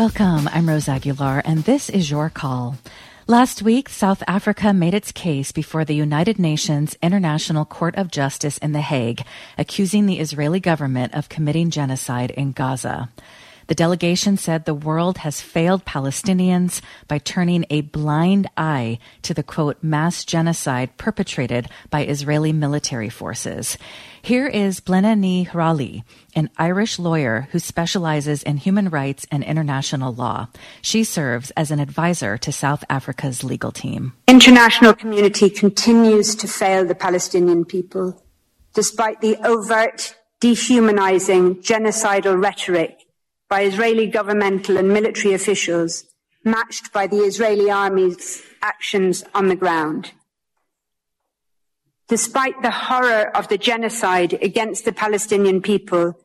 Welcome. I'm Rose Aguilar, and this is your call. Last week, South Africa made its case before the United Nations International Court of Justice in The Hague, accusing the Israeli government of committing genocide in Gaza. The delegation said the world has failed Palestinians by turning a blind eye to the quote, mass genocide perpetrated by Israeli military forces. Here is Blinne Hrali, an Irish lawyer who specializes in human rights and international law. She serves as an advisor to South Africa's legal team. International community continues to fail the Palestinian people, despite the overt, dehumanizing, genocidal rhetoric by Israeli governmental and military officials, matched by the Israeli army's actions on the ground. Despite the horror of the genocide against the Palestinian people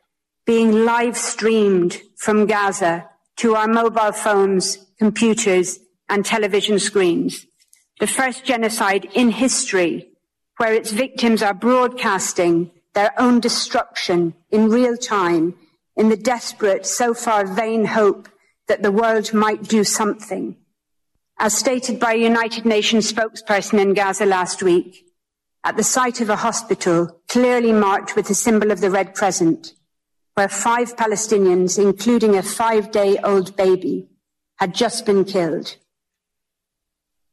being live streamed from Gaza to our mobile phones, computers, and television screens, the first genocide in history where its victims are broadcasting their own destruction in real time in the desperate, so far vain hope that the world might do something. As stated by a United Nations spokesperson in Gaza last week, at the site of a hospital clearly marked with the symbol of the Red Crescent, where five Palestinians, including a five day old baby, had just been killed.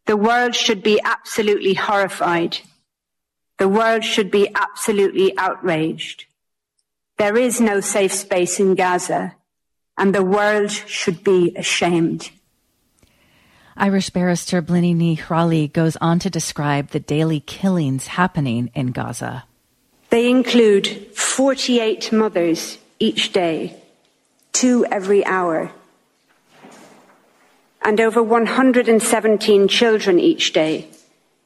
The world should be absolutely horrified. The world should be absolutely outraged. There is no safe space in Gaza, and the world should be ashamed. Irish barrister Blinne Ní Ghrálaigh goes on to describe the daily killings happening in Gaza. They include 48 mothers each day, two every hour, and over 117 children each day,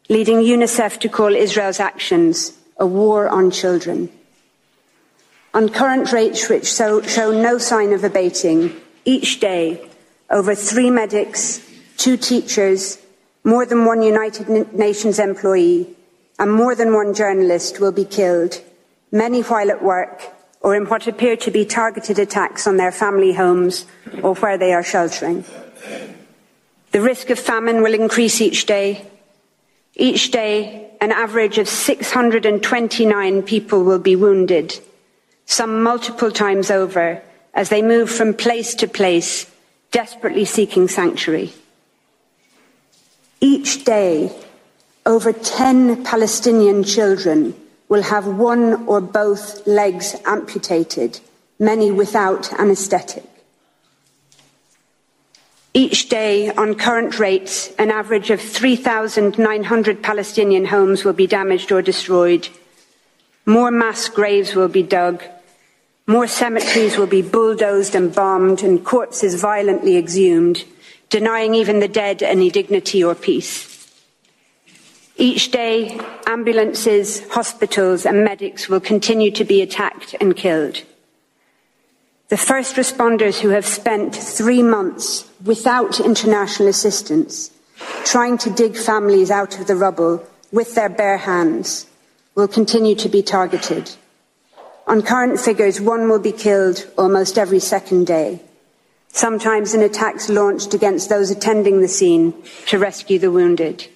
leading UNICEF to call Israel's actions a war on children. On current rates which show, show no sign of abating, each day, over three medics, two teachers, more than one United Nations employee, and more than one journalist will be killed, many while at work or in what appear to be targeted attacks on their family homes or where they are sheltering. The risk of famine will increase each day. Each day, an average of 629 people will be wounded some multiple times over, as they move from place to place, desperately seeking sanctuary. Each day, over 10 Palestinian children will have one or both legs amputated, many without anaesthetic. Each day, on current rates, an average of 3,900 Palestinian homes will be damaged or destroyed. More mass graves will be dug more cemeteries will be bulldozed and bombed and corpses violently exhumed, denying even the dead any dignity or peace. Each day, ambulances, hospitals, and medics will continue to be attacked and killed. The first responders who have spent three months without international assistance, trying to dig families out of the rubble with their bare hands, will continue to be targeted. On current figures, one will be killed almost every second day, sometimes in attacks launched against those attending the scene to rescue the wounded.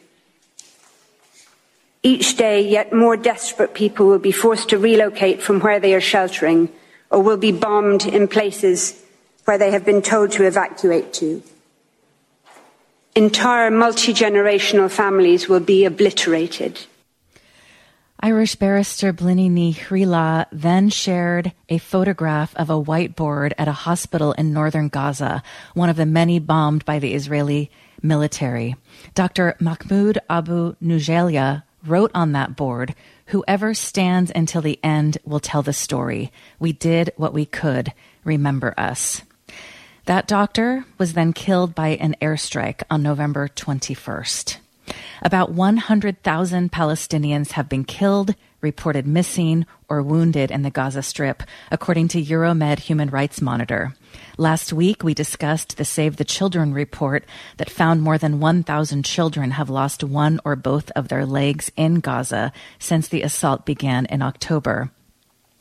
Each day, yet more desperate people will be forced to relocate from where they are sheltering or will be bombed in places where they have been told to evacuate to. Entire multi generational families will be obliterated. Irish barrister Blinne Hrila then shared a photograph of a whiteboard at a hospital in northern Gaza, one of the many bombed by the Israeli military. Dr. Mahmoud Abu Nujaila wrote on that board, Whoever stands until the end will tell the story. We did what we could. Remember us. That doctor was then killed by an airstrike on November 21st. About 100,000 Palestinians have been killed, reported missing or wounded in the Gaza Strip, according to Euromed Human Rights Monitor. Last week, we discussed the Save the Children report that found more than 1,000 children have lost one or both of their legs in Gaza since the assault began in October.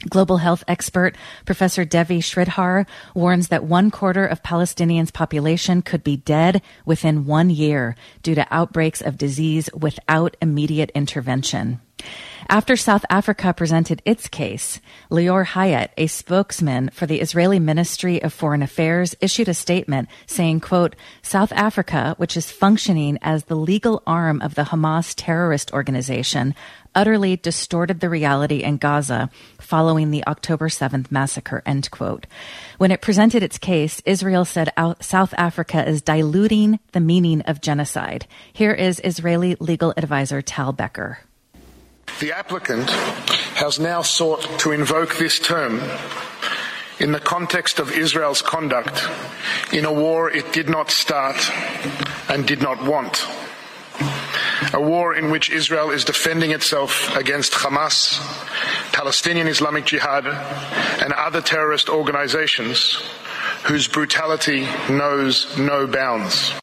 Global health expert Professor Devi Sridhar warns that one quarter of Palestinians' population could be dead within one year due to outbreaks of disease without immediate intervention. After South Africa presented its case, Lior Haiat, a spokesman for the Israeli Ministry of Foreign Affairs, issued a statement saying, quote, South Africa, which is functioning as the legal arm of the Hamas terrorist organization, utterly distorted the reality in Gaza following the October 7th massacre, end quote. When it presented its case, Israel said South Africa is diluting the meaning of genocide. Here is Israeli legal advisor Tal Becker. The applicant has now sought to invoke this term in the context of Israel's conduct in a war it did not start and did not want. A war in which Israel is defending itself against Hamas, Palestinian Islamic Jihad, and other terrorist organizations whose brutality knows no bounds.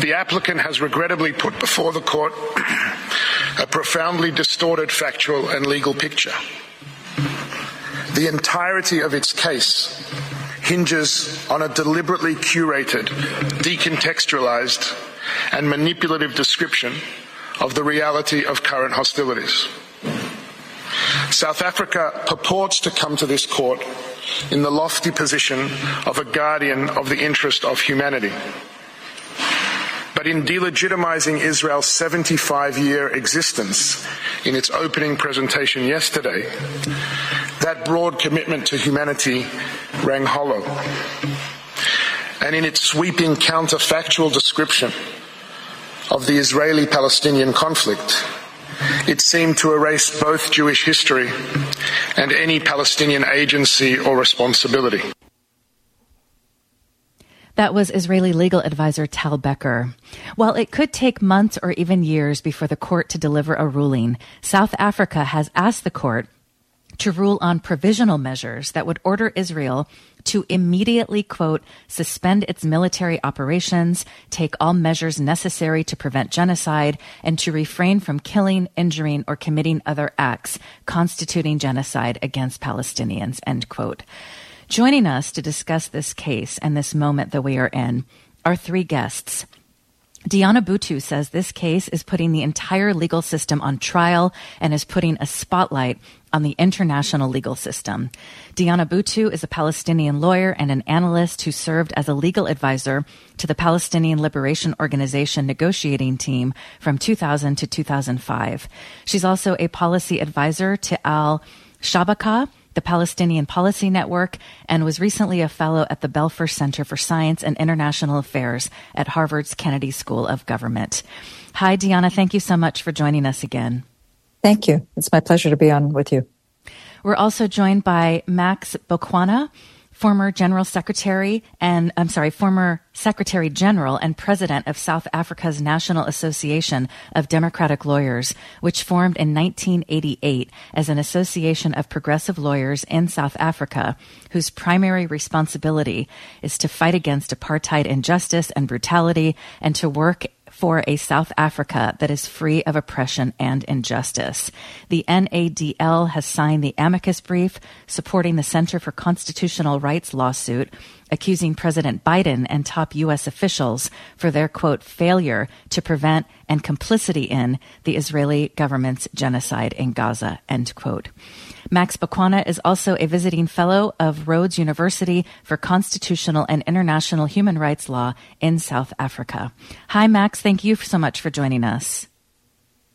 The applicant has regrettably put before the court a profoundly distorted factual and legal picture. The entirety of its case hinges on a deliberately curated, decontextualized, and manipulative description of the reality of current hostilities. South Africa purports to come to this court in the lofty position of a guardian of the interest of humanity. But in delegitimizing Israel's 75 year existence in its opening presentation yesterday, that broad commitment to humanity rang hollow. And in its sweeping counterfactual description of the Israeli Palestinian conflict, it seemed to erase both Jewish history and any Palestinian agency or responsibility. That was Israeli legal advisor Tal Becker. While it could take months or even years before the court to deliver a ruling, South Africa has asked the court to rule on provisional measures that would order Israel to immediately, quote, suspend its military operations, take all measures necessary to prevent genocide, and to refrain from killing, injuring, or committing other acts constituting genocide against Palestinians, end quote. Joining us to discuss this case and this moment that we are in are three guests. Diana Buttu says this case is putting the entire legal system on trial and is putting a spotlight on the international legal system. Diana Buttu is a Palestinian lawyer and an analyst who served as a legal advisor to the Palestinian Liberation Organization negotiating team from 2000 to 2005. She's also a policy advisor to Al Shabaka, the Palestinian Policy Network, and was recently a fellow at the Belfer Center for Science and International Affairs at Harvard's Kennedy School of Government. Hi, Diana. Thank you so much for joining us again. Thank you. It's my pleasure to be on with you. We're also joined by Max Boqwana former General Secretary and, I'm sorry, former Secretary General and President of South Africa's National Association of Democratic Lawyers, which formed in 1988 as an association of progressive lawyers in South Africa, whose primary responsibility is to fight against apartheid injustice and brutality and to work for a South Africa that is free of oppression and injustice. The NADEL has signed the amicus brief supporting the Center for Constitutional Rights lawsuit accusing President Biden and top U.S. officials for their quote failure to prevent and complicity in the Israeli government's genocide in Gaza end quote. Max Boqwana is also a visiting fellow of Rhodes University for Constitutional and International Human Rights Law in South Africa. Hi, Max. Thank you so much for joining us.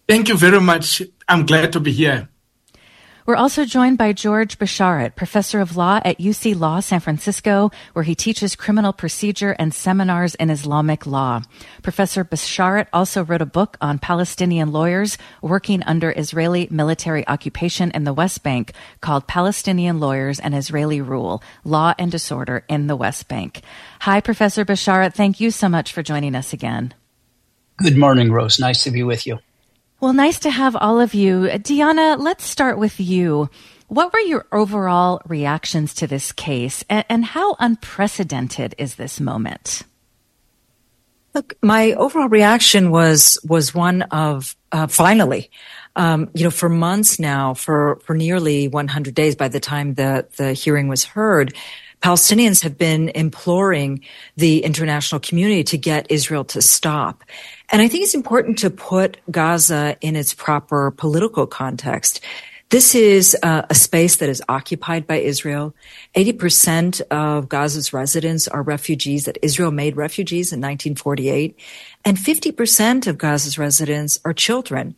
Thank you very much. I'm glad to be here. We're also joined by George Bisharat, professor of law at UC Law San Francisco, where he teaches criminal procedure and seminars in Islamic law. Professor Bisharat also wrote a book on Palestinian lawyers working under Israeli military occupation in the West Bank called Palestinian Lawyers and Israeli Rule, Law and Disorder in the West Bank. Hi, Professor Bisharat. Thank you so much for joining us again. Good morning, Rose. Nice to be with you. Well, nice to have all of you. Diana, let's start with you. What were your overall reactions to this case, and, and how unprecedented is this moment? Look, my overall reaction was was one of uh, finally. Um, you know, for months now, for for nearly 100 days, by the time the the hearing was heard, Palestinians have been imploring the international community to get Israel to stop. And I think it's important to put Gaza in its proper political context. This is uh, a space that is occupied by Israel. 80% of Gaza's residents are refugees that Israel made refugees in 1948 and 50% of Gaza's residents are children.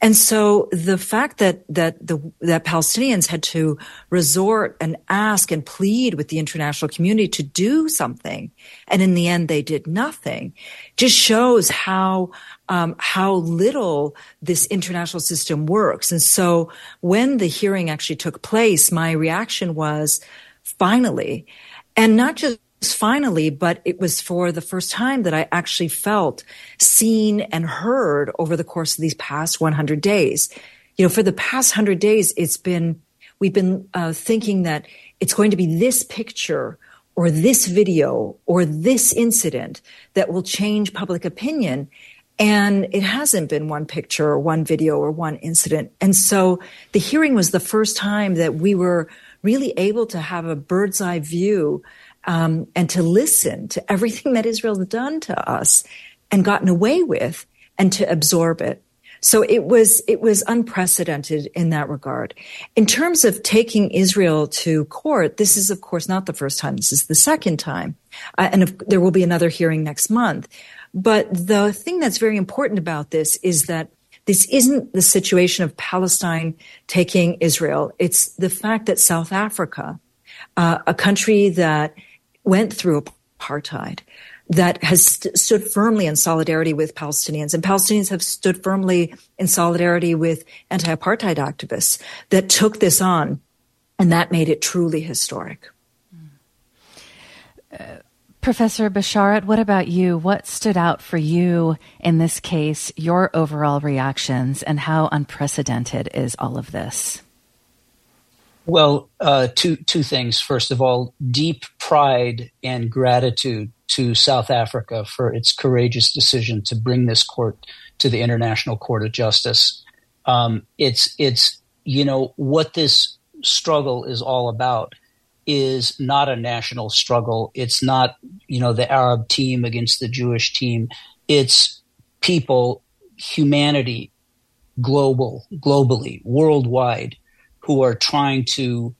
And so the fact that, that the, that Palestinians had to resort and ask and plead with the international community to do something, and in the end they did nothing, just shows how, um, how little this international system works. And so when the hearing actually took place, my reaction was, finally, and not just finally, but it was for the first time that I actually felt seen and heard over the course of these past 100 days. You know, for the past 100 days, it's been, we've been uh, thinking that it's going to be this picture or this video or this incident that will change public opinion. And it hasn't been one picture or one video or one incident. And so the hearing was the first time that we were really able to have a bird's eye view um, and to listen to everything that Israel has done to us and gotten away with and to absorb it. So it was, it was unprecedented in that regard. In terms of taking Israel to court, this is of course not the first time. This is the second time. Uh, and if, there will be another hearing next month. But the thing that's very important about this is that this isn't the situation of Palestine taking Israel. It's the fact that South Africa, uh, a country that went through apartheid that has st- stood firmly in solidarity with Palestinians, and Palestinians have stood firmly in solidarity with anti-apartheid activists that took this on, and that made it truly historic. Uh, Professor Bisharat, what about you? What stood out for you in this case, your overall reactions, and how unprecedented is all of this? Well, uh, two two things. First of all, deep pride and gratitude to South Africa for its courageous decision to bring this court to the International Court of Justice. Um, it's it's you know what this struggle is all about is not a national struggle. It's not you know the Arab team against the Jewish team. It's people, humanity, global, globally, worldwide who are trying to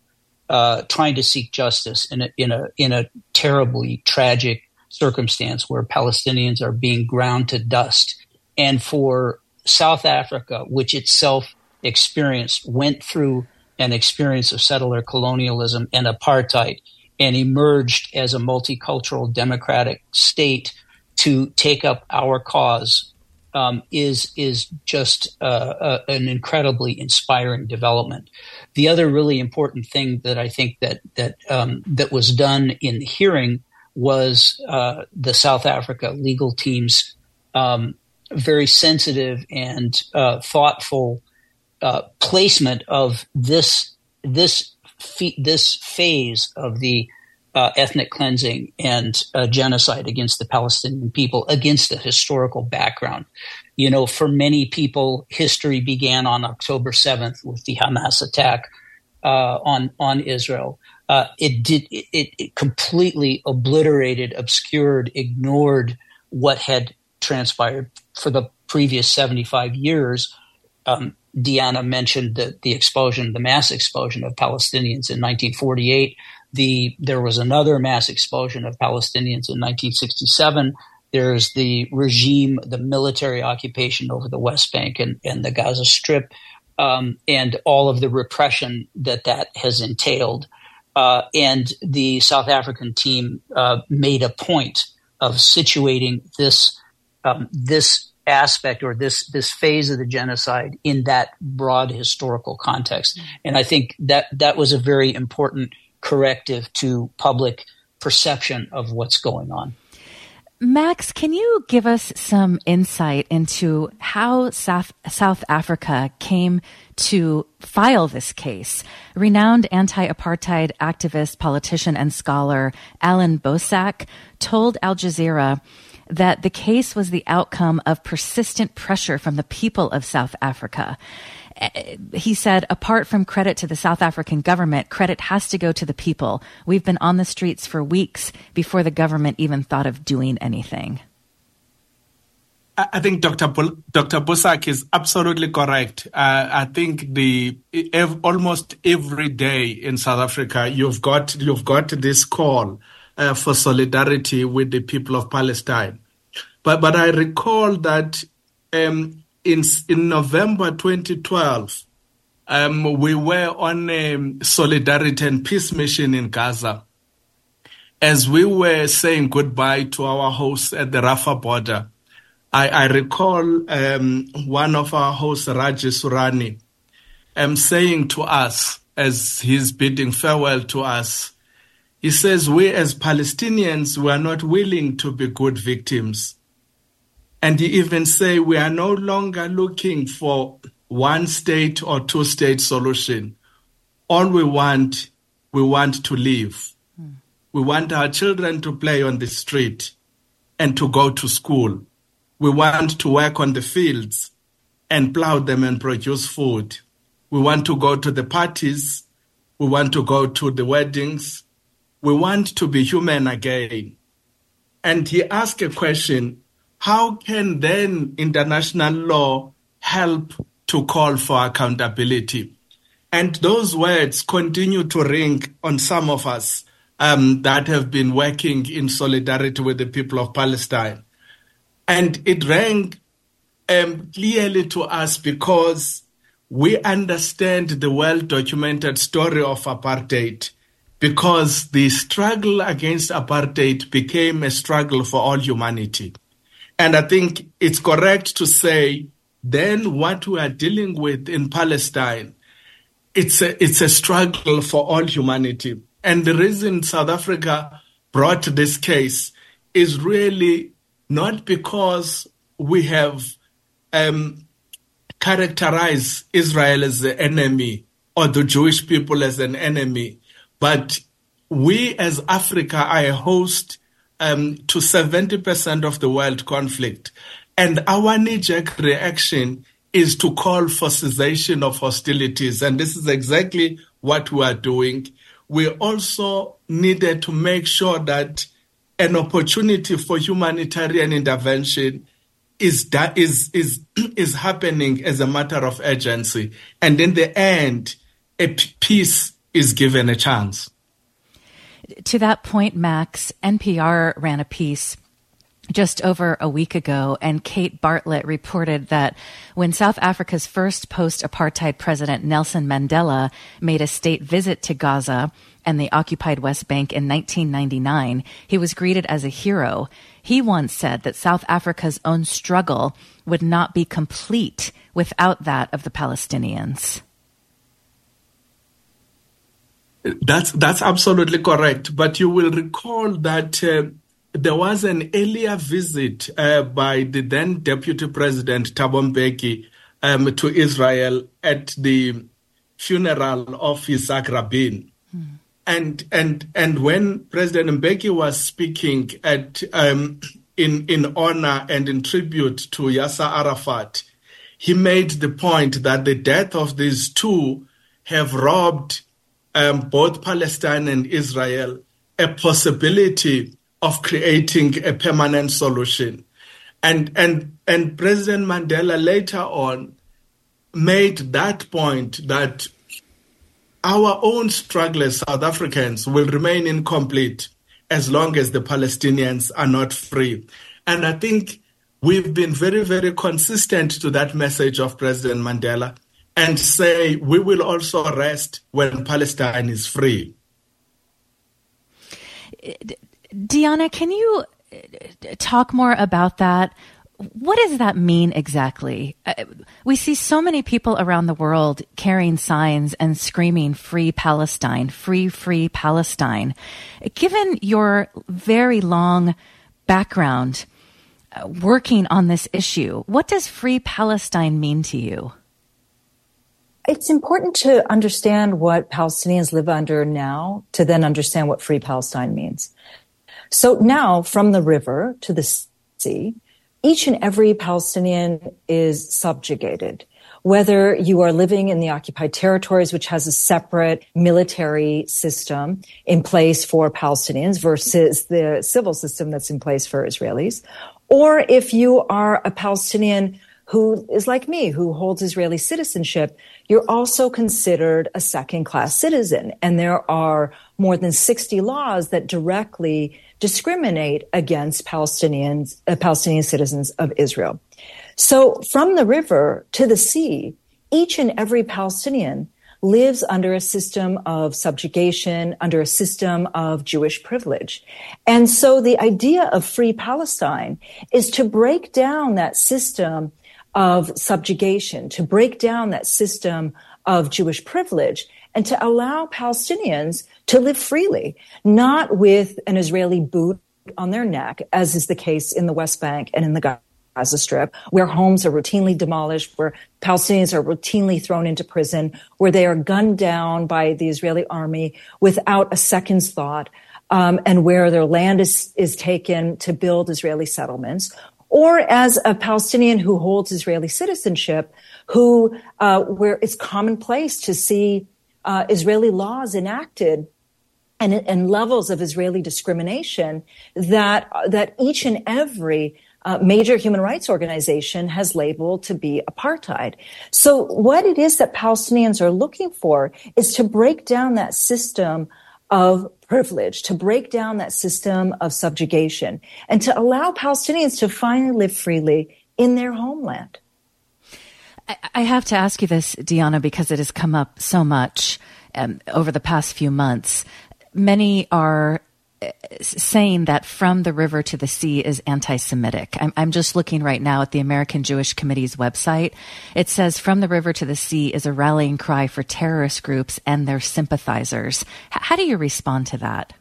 uh, trying to seek justice in a, in a in a terribly tragic circumstance where Palestinians are being ground to dust, and for South Africa, which itself experienced went through an experience of settler colonialism and apartheid, and emerged as a multicultural democratic state to take up our cause um, is is just uh, uh, an incredibly inspiring development. The other really important thing that I think that that um, that was done in the hearing was uh, the South Africa legal team's um, very sensitive and uh, thoughtful uh, placement of this this this phase of the uh, ethnic cleansing and uh, genocide against the Palestinian people against a historical background. You know, for many people, history began on October 7th with the Hamas attack uh, on on Israel. Uh, it did it, it completely obliterated, obscured, ignored what had transpired for the previous 75 years. Um, Diana mentioned the, the explosion, the mass explosion of Palestinians in 1948 the there was another mass expulsion of Palestinians in 1967. There's the regime, the military occupation over the West Bank and, and the Gaza Strip, um, and all of the repression that that has entailed. Uh, and the South African team uh, made a point of situating this um, this aspect or this this phase of the genocide in that broad historical context. And I think that that was a very important corrective to public perception of what's going on. Max, can you give us some insight into how South, South Africa came to file this case? Renowned anti-apartheid activist, politician, and scholar Alan Boesak told Al Jazeera that the case was the outcome of persistent pressure from the people of South Africa. Eh, he said, apart from credit to the South African government, credit has to go to the people. We've been on the streets for weeks before the government even thought of doing anything. I think Dr. Bu- Dr. Boesak is absolutely correct. Uh, I think the ev- almost every day in South Africa, you've got you've got this call uh, for solidarity with the people of Palestine. But but I recall that um, in in November 2012, um, we were on a solidarity and peace mission in Gaza. As we were saying goodbye to our hosts at the Rafah border, I, I recall um, one of our hosts, Raji Sourani, um, saying to us as he's bidding farewell to us, he says, We as Palestinians, we are not willing to be good victims. And he even say we are no longer looking for one state or two state solution. All we want, we want to live. Hmm. We want our children to play on the street and to go to school. We want to work on the fields and plow them and produce food. We want to go to the parties. We want to go to the weddings. We want to be human again. And he asked a question how can then international law help to call for accountability? And those words continue to ring on some of us um, that have been working in solidarity with the people of Palestine. And it rang um, clearly to us because we understand the well documented story of apartheid because the struggle against apartheid became a struggle for all humanity. And I think it's correct to say then what we are dealing with in Palestine, it's a, it's a struggle for all humanity. And the reason South Africa brought this case is really not because we have um, characterized Israel as the enemy or the Jewish people as an enemy, but we as Africa are a host um, to 70% of the world conflict. And our knee jerk reaction is to call for cessation of hostilities. And this is exactly what we are doing. We also needed to make sure that an opportunity for humanitarian intervention is that is is is happening as a matter of urgency and in the end a peace is given a chance to that point, Max, NPR ran a piece just over a week ago, and Kate Bartlett reported that when South Africa's first post apartheid president Nelson Mandela made a state visit to Gaza and the occupied West Bank in 1999, he was greeted as a hero. He once said that South Africa's own struggle would not be complete without that of the Palestinians. That's that's absolutely correct. But you will recall that uh, there was an earlier visit uh, by the then Deputy President Thabo Mbeki um, to Israel at the funeral of Yitzhak Rabin. Hmm. And and and when President Mbeki was speaking at um, in in honor and in tribute to Yasser Arafat, he made the point that the death of these two have robbed um, both Palestine and Israel a possibility of creating a permanent solution. And, and, and President Mandela later on made that point that our own struggle as South Africans will remain incomplete as long as the Palestinians are not free. And I think we've been very, very consistent to that message of President Mandela and say we will also rest when Palestine is free. Diana, can you uh, talk more about that? What does that mean exactly? Uh, we see so many people around the world carrying signs and screaming, Free Palestine, Free, Free Palestine. Given your very long background uh, working on this issue. What does free Palestine mean to you? It's important to understand what Palestinians live under now to then understand what free Palestine means. So now from the river to the sea, each and every Palestinian is subjugated. Whether you are living in the occupied territories, which has a separate military system in place for Palestinians versus the civil system that's in place for Israelis, or if you are a Palestinian who is like me, who holds Israeli citizenship, you're also considered a second class citizen. And there are more than 60 laws that directly discriminate against Palestinians, uh, Palestinian citizens of Israel. So from the river to the sea, each and every Palestinian lives under a system of subjugation, under a system of Jewish privilege. And so the idea of free Palestine is to break down that system of subjugation, to break down that system of Jewish privilege and to allow Palestinians to live freely, not with an Israeli boot on their neck, as is the case in the West Bank and in the Gaza Strip, where homes are routinely demolished, where Palestinians are routinely thrown into prison, where they are gunned down by the Israeli army without a second's thought, um, and where their land is, is taken to build Israeli settlements, or as a Palestinian who holds Israeli citizenship, who uh, where it's commonplace to see uh, Israeli laws enacted and, and, levels of Israeli discrimination that that each and every uh, major human rights organization has labeled to be apartheid. So what it is that Palestinians are looking for is to break down that system of privilege, to break down that system of subjugation, and to allow Palestinians to finally live freely in their homeland. I have to ask you this, Diana, because it has come up so much um, over the past few months. Many are saying that from the river to the sea is anti-Semitic. I'm, I'm, just looking right now at the American Jewish Committee's website. It says from the river to the sea is a rallying cry for terrorist groups and their sympathizers. H- how do you respond to that?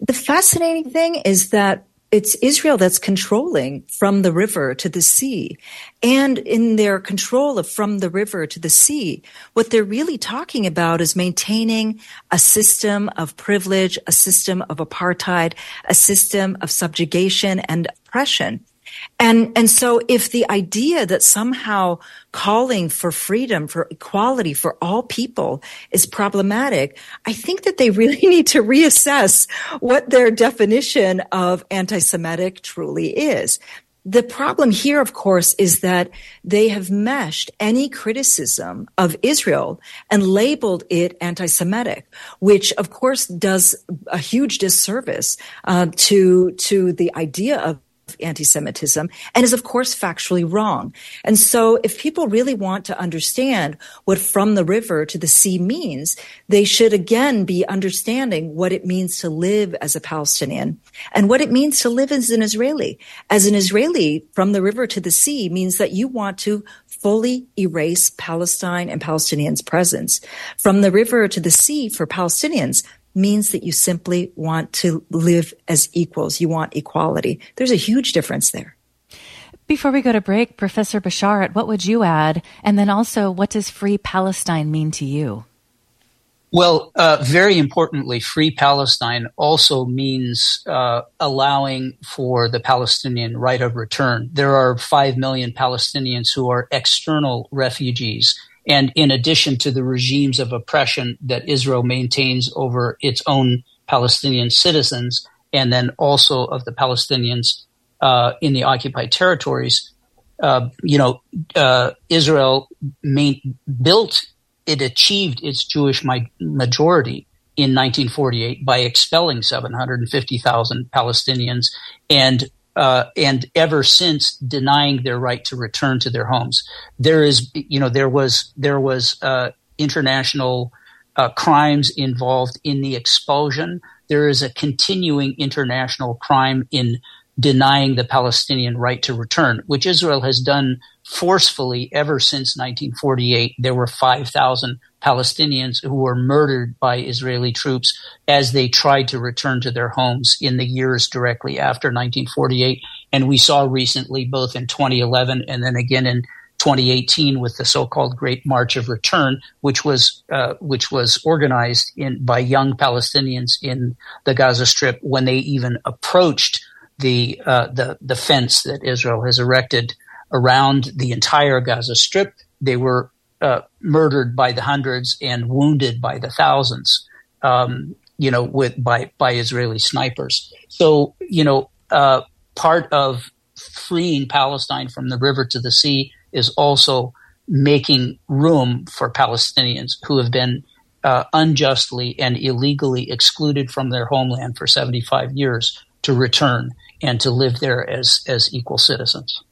The fascinating thing is that it's Israel that's controlling from the river to the sea. And in their control of from the river to the sea, what they're really talking about is maintaining a system of privilege, a system of apartheid, a system of subjugation and oppression. And, and so if the idea that somehow calling for freedom, for equality for all people is problematic, I think that they really need to reassess what their definition of anti-Semitic truly is. The problem here, of course, is that they have meshed any criticism of Israel and labeled it anti-Semitic, which, of course, does a huge disservice uh, to to the idea of anti-Semitism and is of course factually wrong. And so if people really want to understand what from the river to the sea means, they should again be understanding what it means to live as a Palestinian and what it means to live as an Israeli. As an Israeli, from the river to the sea means that you want to fully erase Palestine and Palestinians' presence. From the river to the sea for Palestinians means that you simply want to live as equals. You want equality. There's a huge difference there. Before we go to break, Professor Bisharat, what would you add? And then also, what does free Palestine mean to you? Well, uh, very importantly, free Palestine also means uh, allowing for the Palestinian right of return. There are 5 million Palestinians who are external refugees and in addition to the regimes of oppression that Israel maintains over its own Palestinian citizens, and then also of the Palestinians uh, in the occupied territories, uh, you know, uh, Israel main, built, it achieved its Jewish mi- majority in 1948 by expelling 750,000 Palestinians and uh, and ever since denying their right to return to their homes. There is, you know, there was there was uh, international uh, crimes involved in the expulsion. There is a continuing international crime in denying the Palestinian right to return, which Israel has done forcefully ever since 1948. There were 5,000 Palestinians who were murdered by Israeli troops as they tried to return to their homes in the years directly after 1948. And we saw recently, both in 2011 and then again in 2018 with the so-called Great March of Return, which was uh, which was organized in by young Palestinians in the Gaza Strip when they even approached the uh, the the fence that Israel has erected around the entire Gaza Strip. They were uh, murdered by the hundreds and wounded by the thousands. Um, you know, with by by Israeli snipers. So you know, uh, part of freeing Palestine from the river to the sea is also making room for Palestinians who have been uh, unjustly and illegally excluded from their homeland for 75 years to return and to live there as as equal citizens.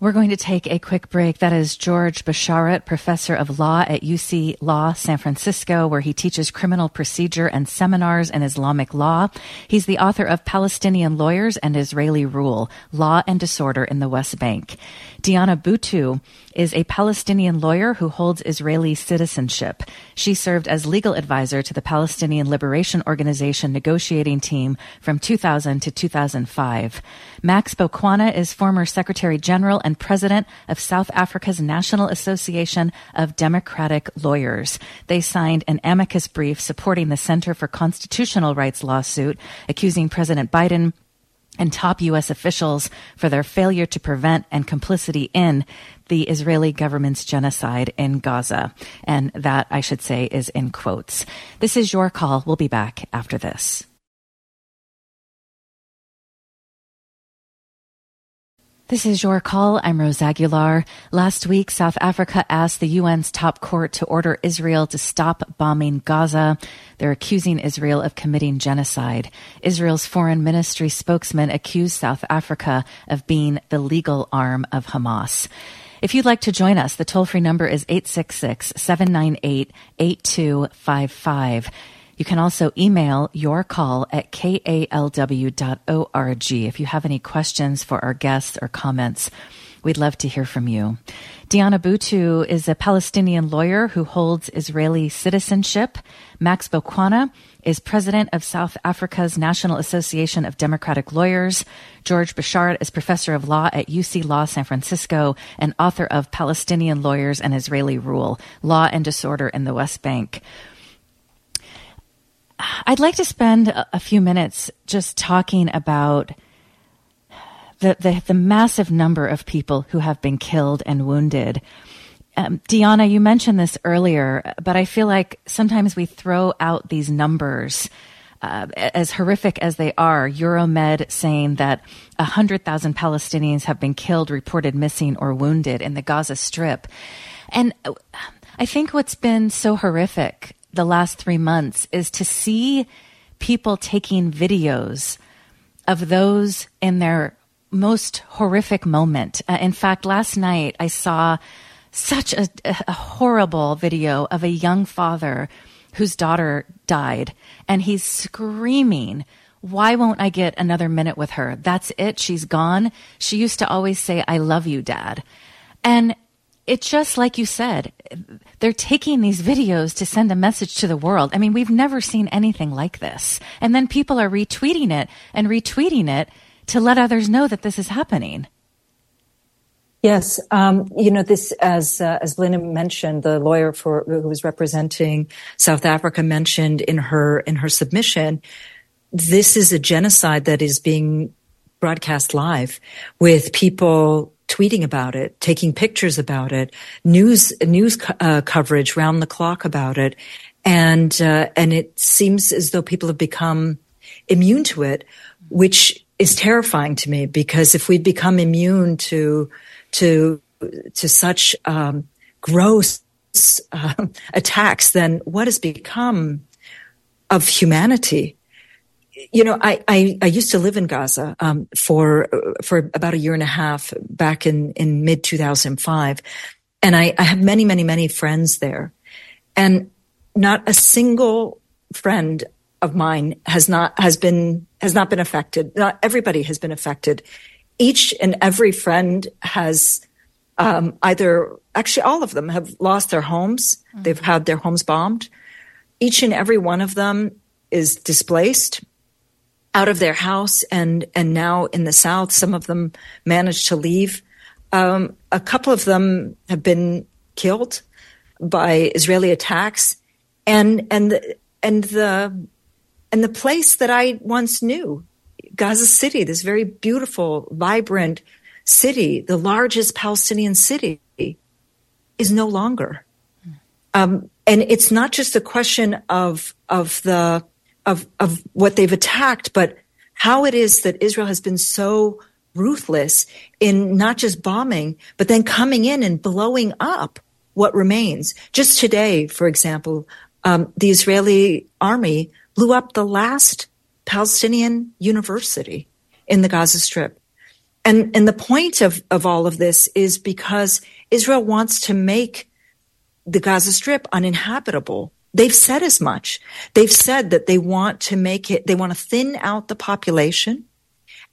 We're going to take a quick break. That is George Bisharat, professor of law at UC Law San Francisco, where he teaches criminal procedure and seminars in Islamic law. He's the author of Palestinian Lawyers and Israeli Rule, Law and Disorder in the West Bank. Diana Buttu is a Palestinian lawyer who holds Israeli citizenship. She served as legal advisor to the Palestinian Liberation Organization negotiating team from 2000 to 2005. Max Boqwana is former Secretary General and President of South Africa's National Association of Democratic Lawyers. They signed an amicus brief supporting the Center for Constitutional Rights lawsuit, accusing President Biden and top U.S. officials for their failure to prevent and complicity in the Israeli government's genocide in Gaza. And that, I should say, is in quotes. This is your call. We'll be back after this. This is your call. I'm Rose Aguilar. Last week, South Africa asked the UN's top court to order Israel to stop bombing Gaza. They're accusing Israel of committing genocide. Israel's foreign ministry spokesman accused South Africa of being the legal arm of Hamas. If you'd like to join us, the toll free number is 866 798 8255. You can also email your call at kalw.org if you have any questions for our guests or comments. We'd love to hear from you. Diana Buttu is a Palestinian lawyer who holds Israeli citizenship. Max Boqwana is president of South Africa's National Association of Democratic Lawyers. George Bisharat is professor of law at UC Law San Francisco and author of Palestinian Lawyers and Israeli Rule, Law and Disorder in the West Bank. I'd like to spend a, few minutes just talking about the, the, the massive number of people who have been killed and wounded. Um, Diana, you mentioned this earlier, but I feel like sometimes we throw out these numbers. Uh, as horrific as they are, Euromed saying that 100,000 Palestinians have been killed, reported missing, or wounded in the Gaza Strip. And I think what's been so horrific the last three months is to see people taking videos of those in their most horrific moment. Uh, in fact, last night I saw such a, a, horrible video of a young father whose daughter died, and he's screaming, Why won't I get another minute with her? That's it. She's gone. She used to always say, I love you, dad. And it's just like you said, they're taking these videos to send a message to the world. I mean, we've never seen anything like this. And then people are retweeting it and retweeting it to let others know that this is happening. Yes, um, you know this as uh, as Belinda mentioned, the lawyer for who was representing South Africa mentioned in her in her submission. This is a genocide that is being broadcast live with people tweeting about it, taking pictures about it, news news uh, coverage round the clock about it, and uh, and it seems as though people have become immune to it, which is terrifying to me because if we become immune to to to such um, gross uh, attacks, then what has become of humanity? You know, I, I, I, used to live in Gaza um, for for about a year and a half back in in mid two thousand five, and I, I have many many many friends there, and not a single friend of mine has not has been has not been affected. Not everybody has been affected. Each and every friend has um, either actually all of them have lost their homes. Mm-hmm. They've had their homes bombed. Each and every one of them is displaced out of their house and and now in the south some of them managed to leave um, a couple of them have been killed by israeli attacks and and the, and the and the place that i once knew gaza city this very beautiful vibrant city, the largest Palestinian city, is no longer. Um, and it's not just a question of of the of of what they've attacked, but how it is that Israel has been so ruthless in not just bombing, but then coming in and blowing up what remains. Just today, for example, um, the Israeli army blew up the last Palestinian university in the Gaza Strip. And, and the point of, of all of this is because Israel wants to make the Gaza Strip uninhabitable. They've said as much. They've said that they want to make it, they want to thin out the population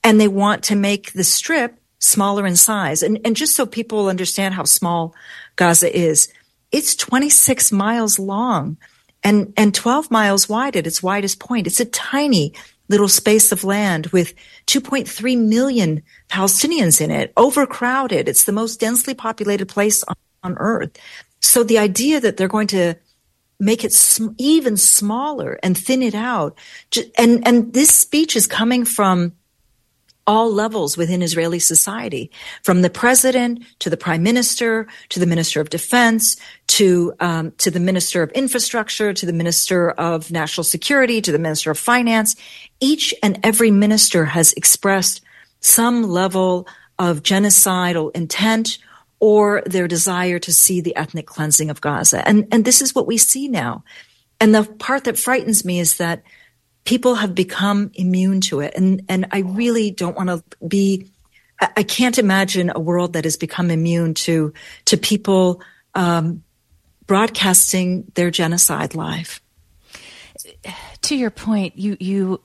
and they want to make the strip smaller in size. And, and just so people understand how small Gaza is, it's 26 miles long and, and 12 miles wide at its widest point. It's a tiny little space of land with 2.3 million Palestinians in it, overcrowded. It's the most densely populated place on, on earth. So the idea that they're going to make it sm- even smaller and thin it out, and and this speech is coming from all levels within Israeli society, from the president to the prime minister to the minister of defense to um, to the minister of infrastructure to the minister of national security to the minister of finance. Each and every minister has expressed some level of genocidal intent or their desire to see the ethnic cleansing of Gaza, and and this is what we see now. And the part that frightens me is that people have become immune to it. And, and I really don't want to be, I can't imagine a world that has become immune to, to people, um, broadcasting their genocide live. To your point, you, you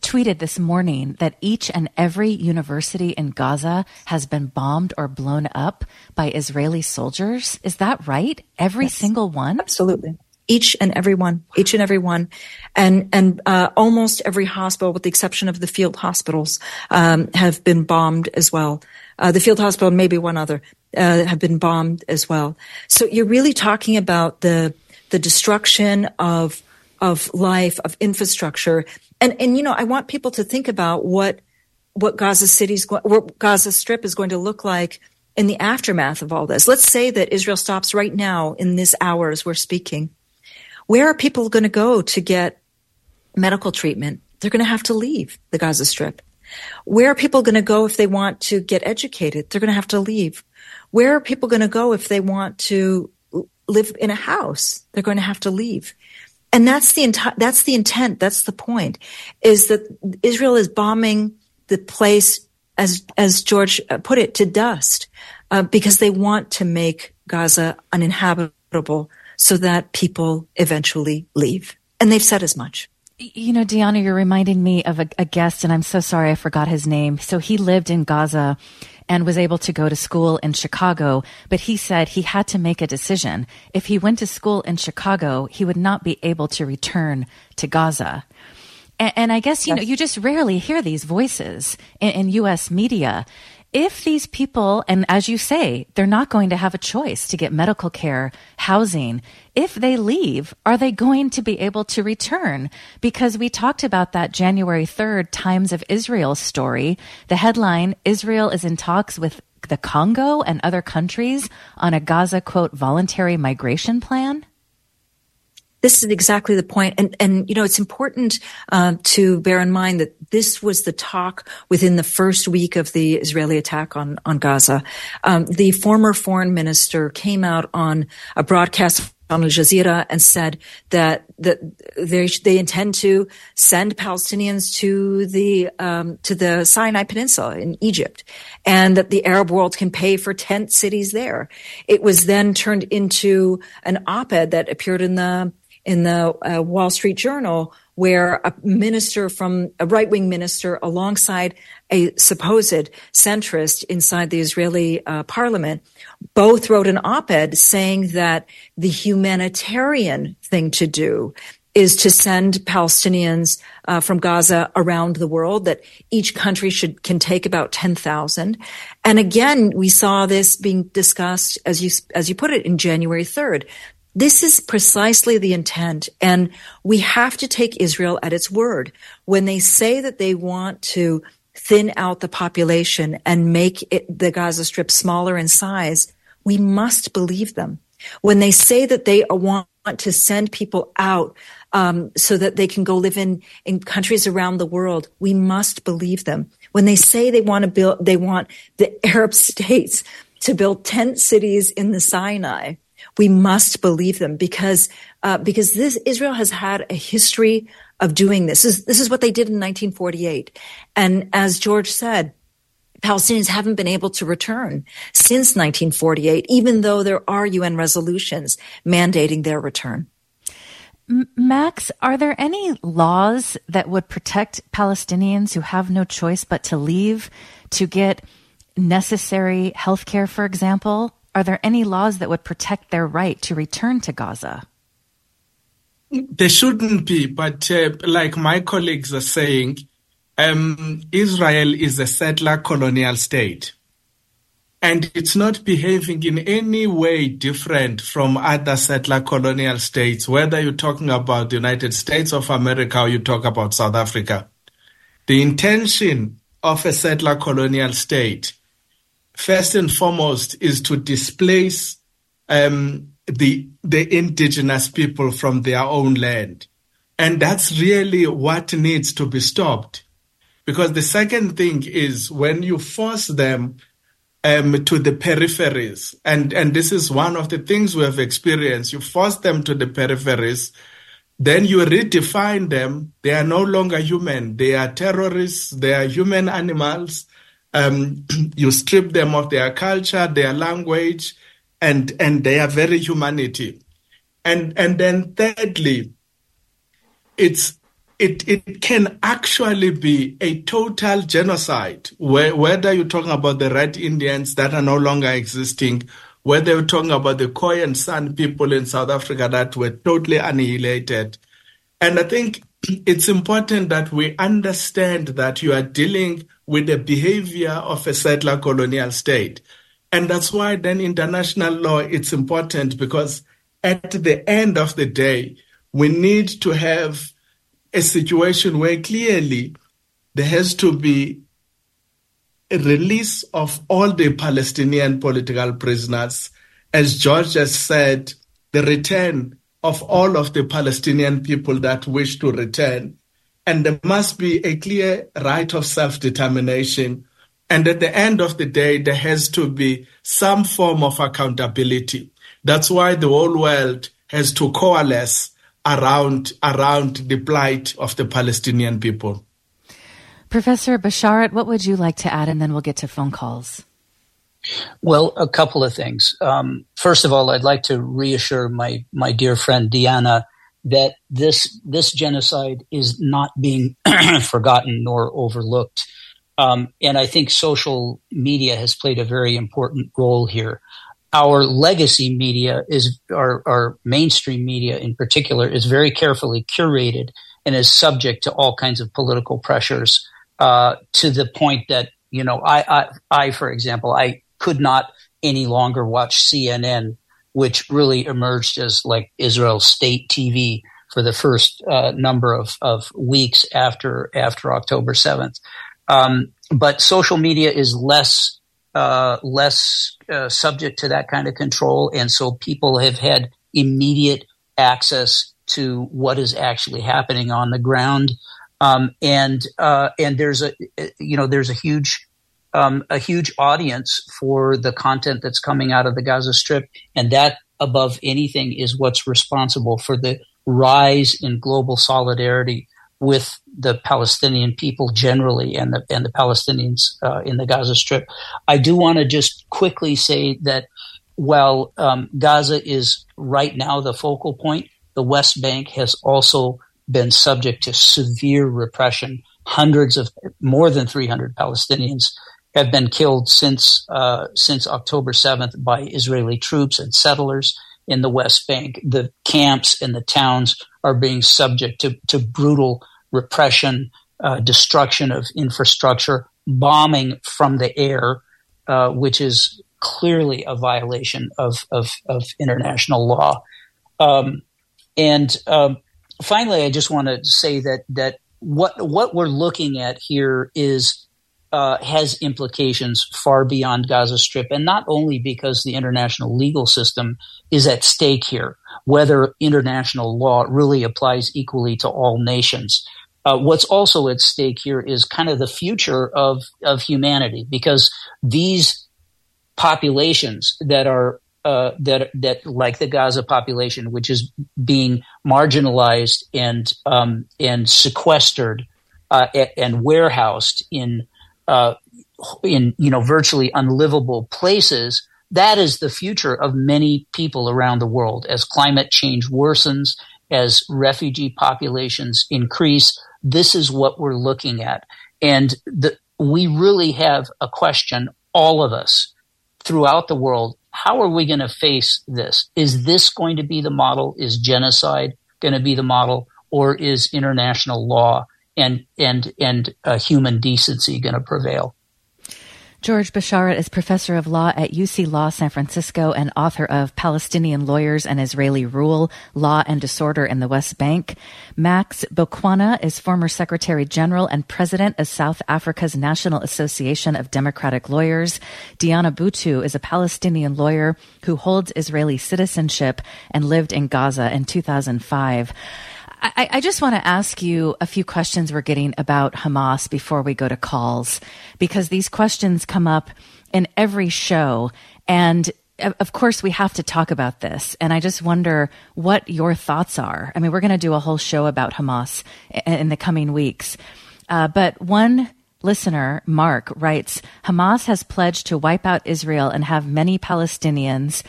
tweeted this morning that each and every university in Gaza has been bombed or blown up by Israeli soldiers. Is that right? Every yes, single one? Absolutely each and every one, each and every one, and and uh, almost every hospital, with the exception of the field hospitals, um, have been bombed as well. Uh, the field hospital, and maybe one other, uh, have been bombed as well. So you're really talking about the the destruction of of life, of infrastructure, and and you know I want people to think about what what Gaza City's what Gaza Strip is going to look like in the aftermath of all this. Let's say that Israel stops right now in this hour as we're speaking where are people going to go to get medical treatment? They're going to have to leave the Gaza Strip. Where are people going to go if they want to get educated? They're going to have to leave. Where are people going to go if they want to live in a house? They're going to have to leave. And that's the entire, that's the intent. That's the point is that Israel is bombing the place as, as George put it to dust, uh, because they want to make Gaza uninhabitable so that people eventually leave. And they've said as much. You know, Deanna, you're reminding me of a, a, guest, and I'm so sorry I forgot his name. So he lived in Gaza and was able to go to school in Chicago, but he said he had to make a decision. If he went to school in Chicago, he would not be able to return to Gaza. And, and I guess, you yes. know, you just rarely hear these voices in, in U.S. media if these people, and as you say, they're not going to have a choice to get medical care, housing, if they leave, are they going to be able to return? Because we talked about that January 3rd Times of Israel story. The headline, Israel is in talks with the Congo and other countries on a Gaza quote voluntary migration plan this is exactly the point. And, and, you know, it's important uh, to bear in mind that this was the talk within the first week of the Israeli attack on, on Gaza. Um, the former foreign minister came out on a broadcast on Al Jazeera and said that that they they intend to send Palestinians to the um, to the Sinai Peninsula in Egypt, and that the Arab world can pay for tent cities there. It was then turned into an op-ed that appeared in the in the uh, Wall Street Journal where a minister from a right wing minister alongside a supposed centrist inside the Israeli uh, parliament both wrote an op ed saying that the humanitarian thing to do is to send Palestinians uh, from Gaza around the world. That each country should can take about ten thousand. And again, we saw this being discussed as you as you put it in January third. This is precisely the intent, and we have to take Israel at its word when they say that they want to thin out the population and make it, the Gaza Strip smaller in size. We must believe them when they say that they want to send people out um, so that they can go live in in countries around the world. We must believe them when they say they want to build. They want the Arab states to build tent cities in the Sinai. We must believe them because uh, because this Israel has had a history of doing this. this. Is this is what they did in 1948, and as George said. Palestinians haven't been able to return since 1948, even though there are UN resolutions mandating their return. Max, are there any laws that would protect Palestinians who have no choice but to leave to get necessary health care, for example? Are there any laws that would protect their right to return to Gaza? There shouldn't be, but uh, like my colleagues are saying, um, Israel is a settler colonial state and it's not behaving in any way different from other settler colonial states, whether you're talking about the United States of America or you talk about South Africa. The intention of a settler colonial state, first and foremost, is to displace um, the the indigenous people from their own land, and that's really what needs to be stopped. Because the second thing is when you force them um, to the peripheries. And, and this is one of the things we have experienced. You force them to the peripheries, then you redefine them. They are no longer human. They are terrorists. They are human animals. Um, you strip them of their culture, their language, and, and their very humanity. And, and then thirdly, it's it, it can actually be a total genocide, whether you're talking about the Red Indians that are no longer existing, whether you're talking about the Khoi and San people in South Africa that were totally annihilated. And I think it's important that we understand that you are dealing with the behavior of a settler colonial state. And that's why then international law, it's important because at the end of the day, we need to have a situation where clearly there has to be a release of all the Palestinian political prisoners. As George has said, the return of all of the Palestinian people that wish to return. And there must be a clear right of self determination. And at the end of the day, there has to be some form of accountability. That's why the whole world has to coalesce around around the plight of the Palestinian people. Professor Bisharat, what would you like to add, and then we'll get to phone calls. Well, a couple of things. Um, first of all, I'd like to reassure my my dear friend Diana that this this genocide is not being forgotten nor overlooked. Um, and I think social media has played a very important role here our legacy media is our, our mainstream media in particular is very carefully curated and is subject to all kinds of political pressures uh, to the point that you know I, I I for example I could not any longer watch CNN which really emerged as like Israel state TV for the first uh, number of, of weeks after after October 7th. Um, but social media is less uh, less uh, subject to that kind of control, and so people have had immediate access to what is actually happening on the ground. Um, and uh, and there's a you know there's a huge um, a huge audience for the content that's coming out of the Gaza Strip, and that above anything is what's responsible for the rise in global solidarity with the Palestinian people generally and the and the Palestinians uh, in the Gaza Strip. I do want to just quickly say that while um, Gaza is right now the focal point, the West Bank has also been subject to severe repression. Hundreds of more than 300 Palestinians have been killed since uh, since October 7th by Israeli troops and settlers in the West Bank. The camps and the towns are being subject to, to brutal repression, uh, destruction of infrastructure, bombing from the air, uh, which is clearly a violation of, of, of international law. Um, and um, finally, I just want to say that that what what we're looking at here is uh, has implications far beyond Gaza Strip, and not only because the international legal system is at stake here, whether international law really applies equally to all nations. Uh, what's also at stake here is kind of the future of of humanity, because these populations that are uh, that that like the Gaza population, which is being marginalized and um, and sequestered uh, and warehoused in uh, in you know virtually unlivable places. That is the future of many people around the world as climate change worsens, as refugee populations increase. This is what we're looking at, and the, we really have a question, all of us throughout the world. How are we going to face this? Is this going to be the model? Is genocide going to be the model? Or is international law and and and uh, human decency going to prevail? George Bisharat is professor of law at UC Law San Francisco and author of Palestinian Lawyers and Israeli Rule, Law and Disorder in the West Bank. Max Boqwana is former Secretary General and President of South Africa's National Association of Democratic Lawyers. Diana Buttu is a Palestinian lawyer who holds Israeli citizenship and lived in Gaza in 2005. I, I, just want to ask you a few questions we're getting about Hamas before we go to calls, because these questions come up in every show. And of course, we have to talk about this. And I just wonder what your thoughts are. I mean, we're going to do a whole show about Hamas in the coming weeks. Uh, but one listener, Mark, writes Hamas has pledged to wipe out Israel and have many Palestinians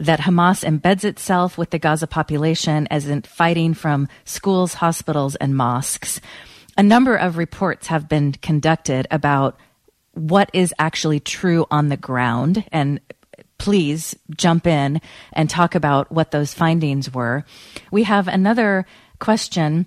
that Hamas embeds itself with the Gaza population as in fighting from schools, hospitals, and mosques. A number of reports have been conducted about what is actually true on the ground. And please jump in and talk about what those findings were. We have another question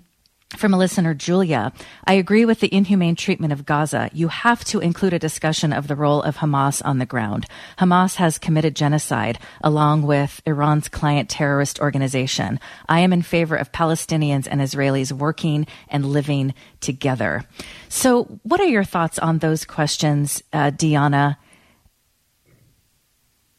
from a listener, Julia, I agree with the inhumane treatment of Gaza. You have to include a discussion of the role of Hamas on the ground. Hamas has committed genocide along with Iran's client terrorist organization. I am in favor of Palestinians and Israelis working and living together. So, what are your thoughts on those questions, uh, Diana?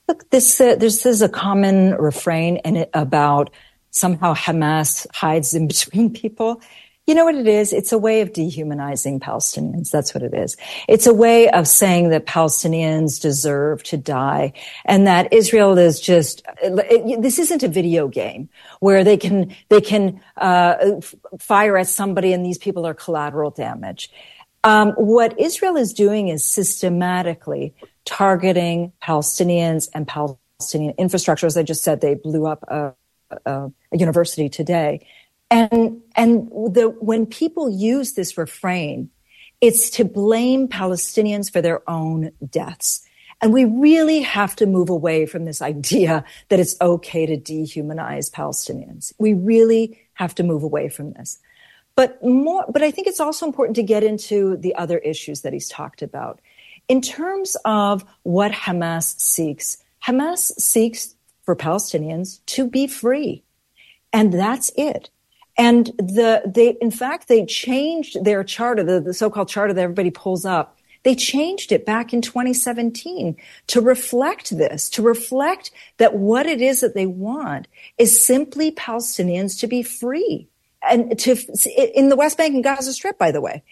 Look, this, uh, this is a common refrain in it about somehow Hamas hides in between people. You know what it is? It's a way of dehumanizing Palestinians. That's what it is. It's a way of saying that Palestinians deserve to die and that Israel is just, it, this isn't a video game where they can, they can, uh, fire at somebody and these people are collateral damage. Um, what Israel is doing is systematically targeting Palestinians and Palestinian infrastructure. As I just said, they blew up a, a, a university today and, and the, when people use this refrain, it's to blame Palestinians for their own deaths. And we really have to move away from this idea that it's okay to dehumanize Palestinians. We really have to move away from this. But more, but I think it's also important to get into the other issues that he's talked about. In terms of what Hamas seeks, Hamas seeks for Palestinians to be free. And that's it. And the, they, in fact, they changed their charter, the, the so-called charter that everybody pulls up. They changed it back in 2017 to reflect this, to reflect that what it is that they want is simply Palestinians to be free and to, in the West Bank and Gaza Strip, by the way.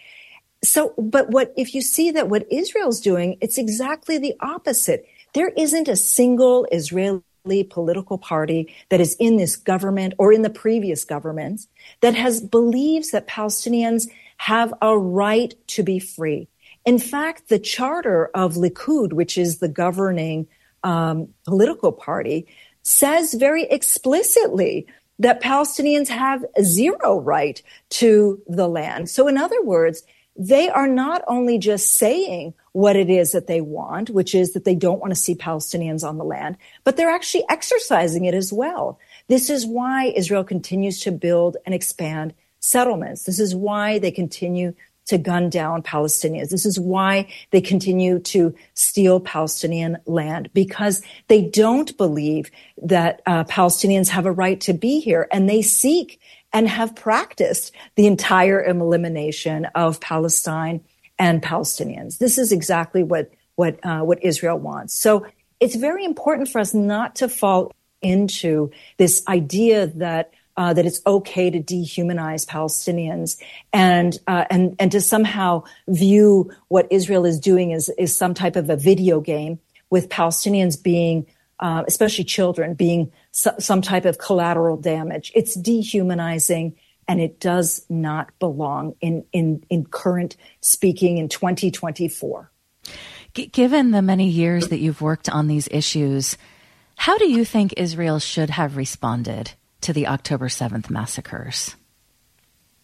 So, but what, if you see that what Israel's doing, it's exactly the opposite. There isn't a single Israeli political party that is in this government or in the previous governments that has believes that Palestinians have a right to be free. In fact, the charter of Likud, which is the governing um, political party, says very explicitly that Palestinians have zero right to the land. So in other words, they are not only just saying what it is that they want, which is that they don't want to see Palestinians on the land, but they're actually exercising it as well. This is why Israel continues to build and expand settlements. This is why they continue to gun down Palestinians. This is why they continue to steal Palestinian land because they don't believe that uh, Palestinians have a right to be here and they seek and have practiced the entire elimination of Palestine and Palestinians. This is exactly what what uh, what Israel wants. So it's very important for us not to fall into this idea that uh, that it's okay to dehumanize Palestinians and uh, and and to somehow view what Israel is doing as is some type of a video game with Palestinians being, uh, especially children, being so, some type of collateral damage. It's dehumanizing. And it does not belong in, in, in current speaking in 2024. Given the many years that you've worked on these issues, how do you think Israel should have responded? to the October 7th massacres?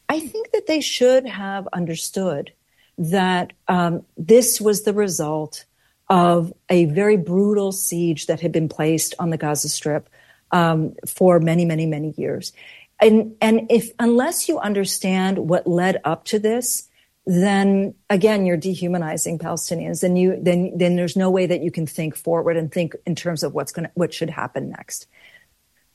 I think that they should have understood that um, this was the result of a very brutal siege that had been placed on the Gaza Strip um, for many, many, many years. And, and if, unless you understand what led up to this, then again, you're dehumanizing Palestinians. Then you, then, then there's no way that you can think forward and think in terms of what's going to, what should happen next.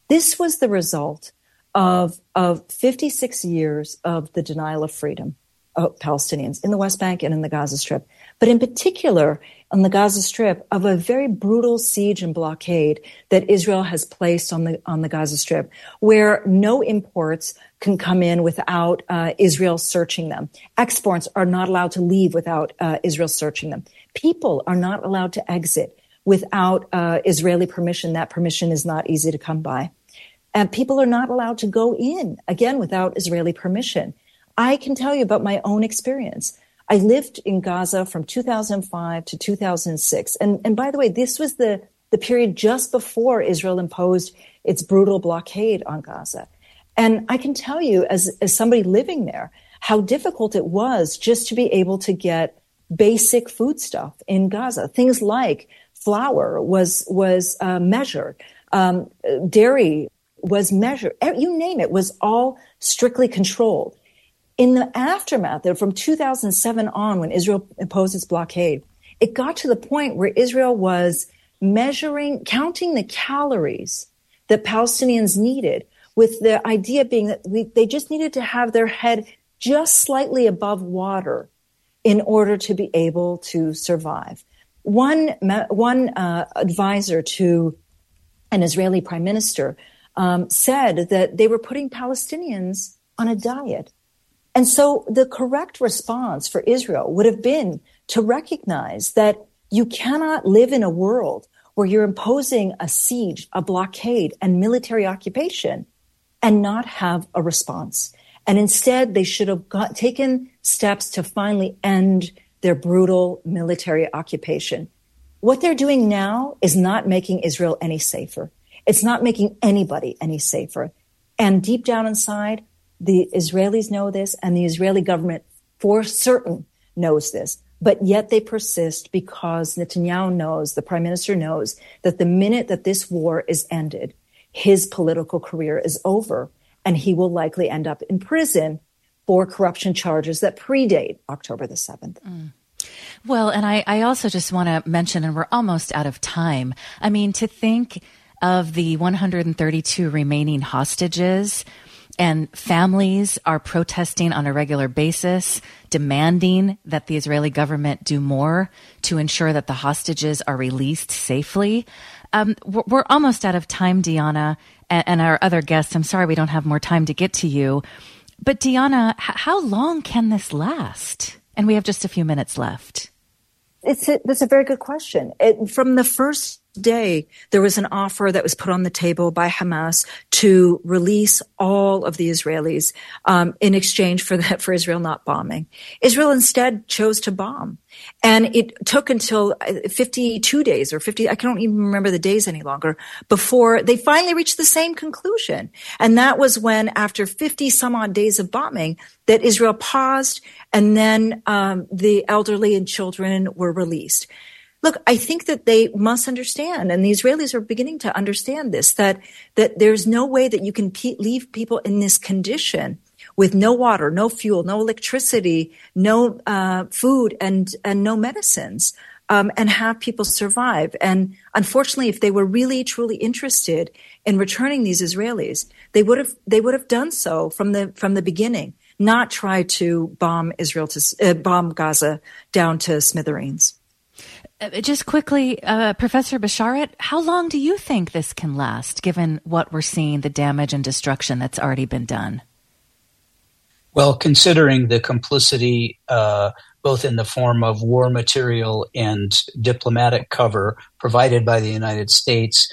This was the result of, of 56 years of the denial of freedom Palestinians in the West Bank and in the Gaza Strip, but in particular on the Gaza Strip of a very brutal siege and blockade that Israel has placed on the on the Gaza Strip, where no imports can come in without uh, Israel searching them. Exports are not allowed to leave without uh, Israel searching them. People are not allowed to exit without uh, Israeli permission. That permission is not easy to come by. And people are not allowed to go in, again, without Israeli permission. I can tell you about my own experience. I lived in Gaza from 2005 to 2006. And, and by the way, this was the, the period just before Israel imposed its brutal blockade on Gaza. And I can tell you, as, as somebody living there, how difficult it was just to be able to get basic food stuff in Gaza. Things like flour was was uh, measured, um, dairy was measured. You name it was all strictly controlled. In the aftermath, from 2007 on, when Israel imposed its blockade, it got to the point where Israel was measuring, counting the calories that Palestinians needed, with the idea being that we, they just needed to have their head just slightly above water in order to be able to survive. One, one uh, advisor to an Israeli prime minister um, said that they were putting Palestinians on a diet. And so the correct response for Israel would have been to recognize that you cannot live in a world where you're imposing a siege, a blockade, and military occupation and not have a response. And instead, they should have got, taken steps to finally end their brutal military occupation. What they're doing now is not making Israel any safer. It's not making anybody any safer. And deep down inside, the Israelis know this and the Israeli government for certain knows this. But yet they persist because Netanyahu knows, the prime minister knows that the minute that this war is ended, his political career is over and he will likely end up in prison for corruption charges that predate October the 7th. Mm. Well, and I, I also just want to mention, and we're almost out of time. I mean, to think of the 132 remaining hostages and families are protesting on a regular basis, demanding that the Israeli government do more to ensure that the hostages are released safely. Um, we're, almost out of time, Diana, and, our other guests. I'm sorry we don't have more time to get to you. But Diana, how long can this last? And we have just a few minutes left. It's a, that's a very good question. It, from the first day, there was an offer that was put on the table by Hamas to release all of the Israelis um, in exchange for that for Israel not bombing. Israel instead chose to bomb, and it took until uh, 52 days or 50. I don't even remember the days any longer before they finally reached the same conclusion, and that was when, after 50 some odd days of bombing, that Israel paused, and then um, the elderly and children were released look, I think that they must understand, and the Israelis are beginning to understand this, that, that there's no way that you can pe- leave people in this condition with no water, no fuel, no electricity, no uh, food, and, and no medicines. Um, and have people survive. And unfortunately, if they were really truly interested in returning these Israelis, they would have they would have done so from the from the beginning, not try to bomb Israel to uh, bomb Gaza down to smithereens. Uh, just quickly, uh, Professor Bisharat, how long do you think this can last, given what we're seeing, the damage and destruction that's already been done? Well, considering the complicity, uh, both in the form of war material and diplomatic cover provided by the United States,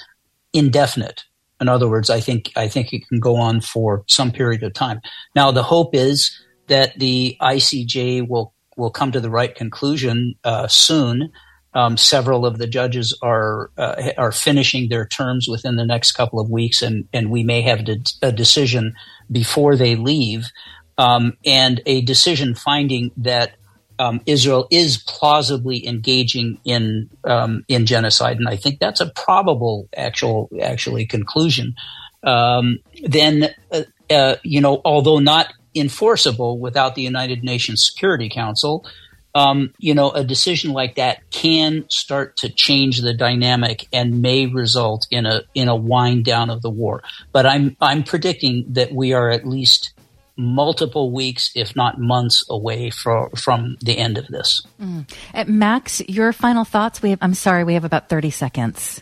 indefinite. In other words, I think I think it can go on for some period of time. Now, the hope is that the ICJ will will come to the right conclusion uh, soon um, several of the judges are uh, are finishing their terms within the next couple of weeks, and and we may have a decision before they leave, um, and a decision finding that um, Israel is plausibly engaging in um, in genocide, and I think that's a probable actual actually conclusion. Um, then, uh, uh, you know, although not enforceable without the United Nations Security Council, um, you know, a decision like that can start to change the dynamic and may result in a in a wind down of the war. But I'm I'm predicting that we are at least multiple weeks, if not months, away from from the end of this. Mm. Uh, Max, your final thoughts? We have, I'm sorry, we have about thirty seconds.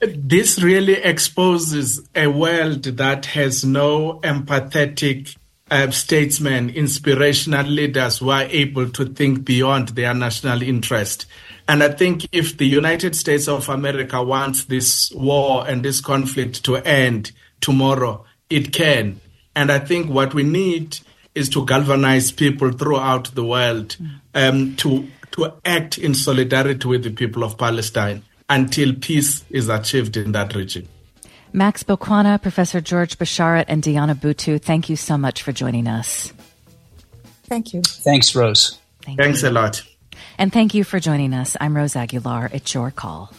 This really exposes a world that has no empathetic uh, statesmen, inspirational leaders who are able to think beyond their national interest. And I think if the United States of America wants this war and this conflict to end tomorrow, it can. And I think what we need is to galvanize people throughout the world um, to to act in solidarity with the people of Palestine until peace is achieved in that region. Max Boqwana, Professor George Bisharat, and Diana Buttu, thank you so much for joining us. Thank you. Thanks, Rose. Thank Thanks you. a lot. And thank you for joining us. I'm Rose Aguilar. It's your call.